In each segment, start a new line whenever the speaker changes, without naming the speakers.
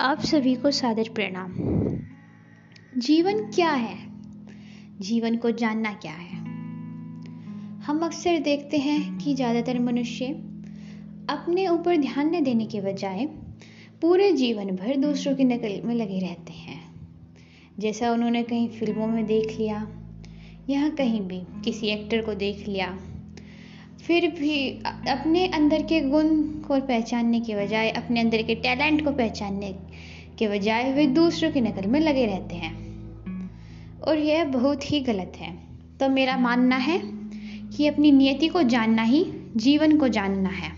आप सभी को सादर प्रणाम। जीवन क्या है? जीवन को जानना क्या है? हम अक्सर देखते हैं कि ज़्यादातर मनुष्य अपने ऊपर ध्यान न देने के बजाय पूरे जीवन भर दूसरों की नकल में लगे रहते हैं। जैसा उन्होंने कहीं फ़िल्मों में देख लिया, या कहीं भी किसी एक्टर को देख लिया फिर भी अपने अंदर के गुण को पहचानने के बजाय, अपने अंदर के टैलेंट को पहचानने के बजाय वे दूसरों की नकल में लगे रहते हैं। और यह बहुत ही गलत है। तो मेरा मानना है कि अपनी नियति को जानना ही, जीवन को जानना है।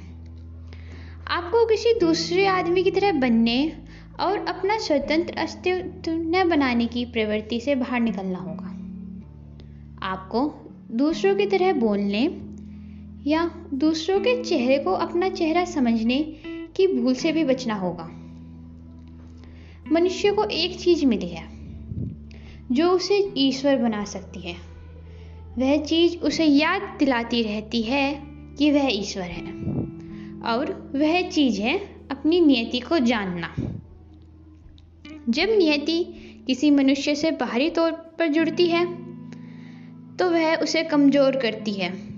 आपको किसी दूसरे आदमी की तरह बनने और अपना स्वतंत्र अस्तित्व न बनाने की प्रवृत्ति से बाहर निकलना होगा। आपको दूसरों की तरह बोलने या दूसरों के चेहरे को अपना चेहरा समझने की भूल से भी बचना होगा। मनुष्य को एक चीज़ मिली है, जो उसे ईश्वर बना सकती है। वह चीज़ उसे याद दिलाती रहती है कि वह ईश्वर है, और वह चीज़ है अपनी नियति को जानना। जब नियति किसी मनुष्य से बाहरी तौर पर जुड़ती है तो वह उसे कमज़ोर करती है।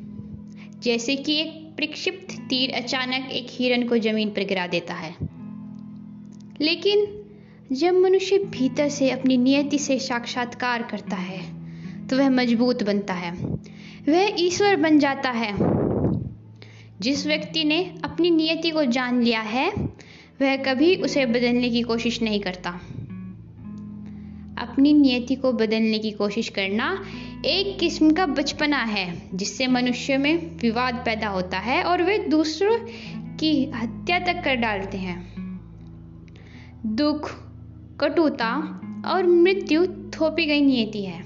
जैसे कि एक प्रक्षिप्त तीर अचानक एक हिरन को ज़मीन पर गिरा देता है। लेकिन जब मनुष्य भीतर से अपनी नियति से साक्षात्कार करता है तो वह मज़बूत बनता है। वह ईश्वर बन जाता है। जिस व्यक्ति ने अपनी नियति को जान लिया है, वह कभी उसे बदलने की कोशिश नहीं करता। अपनी नियति को बदलने की कोशिश करना एक किस्म का बचपना है, जिससे मनुष्य में विवाद पैदा होता है और वे दूसरों की हत्या तक कर डालते हैं। दुख, कटुता और मृत्यु थोपी गई नियति है,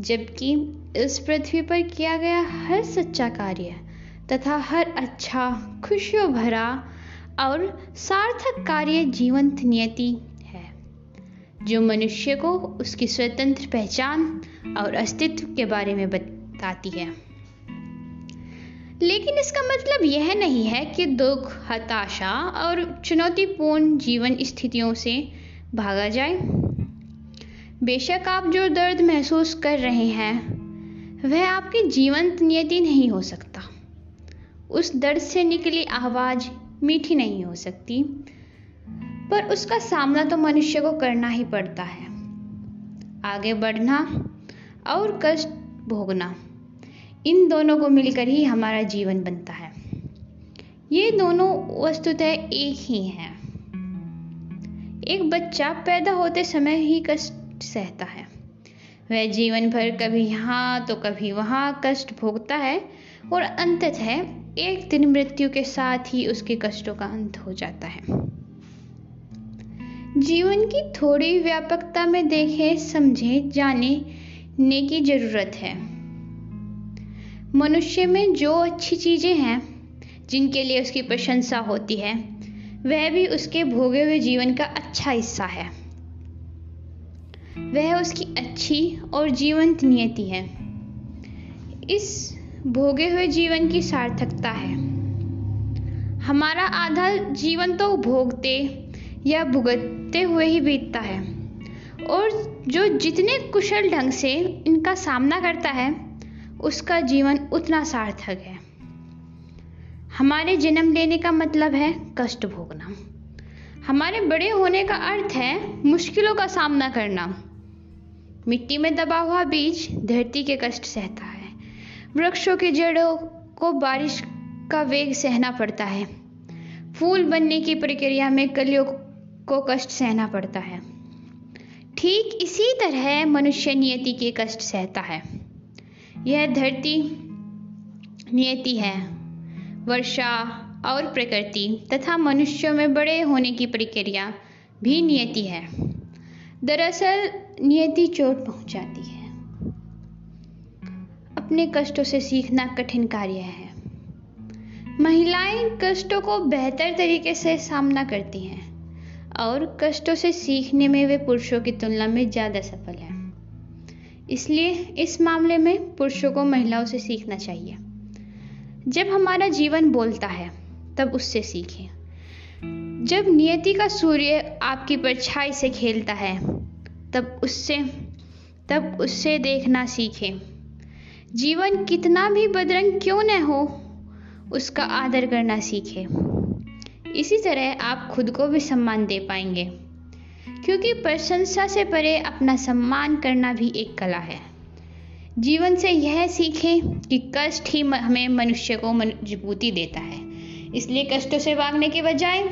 जबकि इस पृथ्वी पर किया गया हर सच्चा कार्य तथा हर अच्छा खुशियों भरा और सार्थक कार्य जीवंत नियति जो मनुष्य को उसकी स्वतंत्र पहचान और अस्तित्व के बारे में बताती है। लेकिन इसका मतलब यह नहीं है कि दुख, हताशा और चुनौतीपूर्ण जीवन स्थितियों से भागा जाए। बेशक आप जो दर्द महसूस कर रहे हैं, वह आपकी जीवंत नियति नहीं हो सकता। उस दर्द से निकली आवाज़ मीठी नहीं हो सकती। पर उसका सामना तो मनुष्य को करना ही पड़ता है। आगे बढ़ना और कष्ट भोगना, इन दोनों को मिलकर ही हमारा जीवन बनता है। ये दोनों वस्तुतः एक ही हैं। एक बच्चा पैदा होते समय ही कष्ट सहता है। वह जीवन भर कभी यहाँ तो कभी वहाँ कष्ट भोगता है और अंततः एक दिन मृत्यु के साथ ही उसके कष्टों का अंत हो जाता है। जीवन की थोड़ी व्यापकता में देखें, समझे, जाने ने की ज़रूरत है। मनुष्य में जो अच्छी चीज़ें हैं, जिनके लिए उसकी प्रशंसा होती है, वह भी उसके भोगे हुए जीवन का अच्छा हिस्सा है। वह उसकी अच्छी और जीवंत नियति है। इस भोगे हुए जीवन की सार्थकता है। हमारा आधा जीवन तो भोगते या भुगतते हुए ही बीतता है। और जो जितने कुशल ढंग से इनका सामना करता है, उसका जीवन उतना सार्थक है। हमारे जन्म लेने का मतलब है कष्ट भोगना। हमारे बड़े होने का अर्थ है मुश्किलों का सामना करना। मिट्टी में दबा हुआ बीज धरती के कष्ट सहता है। वृक्षों की जड़ों को बारिश का वेग सहना पड़ता है। फूल बनने की प्रक्रिया में कलियों को कष्ट सहना पड़ता है। ठीक इसी तरह मनुष्य नियति के कष्ट सहता है। यह धरती नियति है, वर्षा और प्रकृति तथा मनुष्यों में बड़े होने की प्रक्रिया भी नियति है। दरअसल नियति चोट पहुंचाती है। अपने कष्टों से सीखना कठिन कार्य है। महिलाएँ कष्टों को बेहतर तरीके से सामना करती हैं। और कष्टों से सीखने में वे पुरुषों की तुलना में ज़्यादा सफल हैं। इसलिए इस मामले में पुरुषों को महिलाओं से सीखना चाहिए। जब हमारा जीवन बोलता है, तब उससे सीखें। जब नियति का सूर्य आपकी परछाई से खेलता है, तब उससे तब उससे देखना सीखें। जीवन कितना भी बदरंग क्यों न हो, उसका आदर करना सीखें। इसी तरह आप खुद को भी सम्मान दे पाएँगे, क्योंकि प्रशंसा से परे अपना सम्मान करना भी एक कला है। जीवन से यह सीखें कि कष्ट ही हमें मनुष्य को मजबूती देता है। इसलिए कष्टों से भागने के बजाय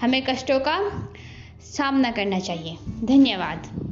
हमें कष्टों का सामना करना चाहिए। धन्यवाद।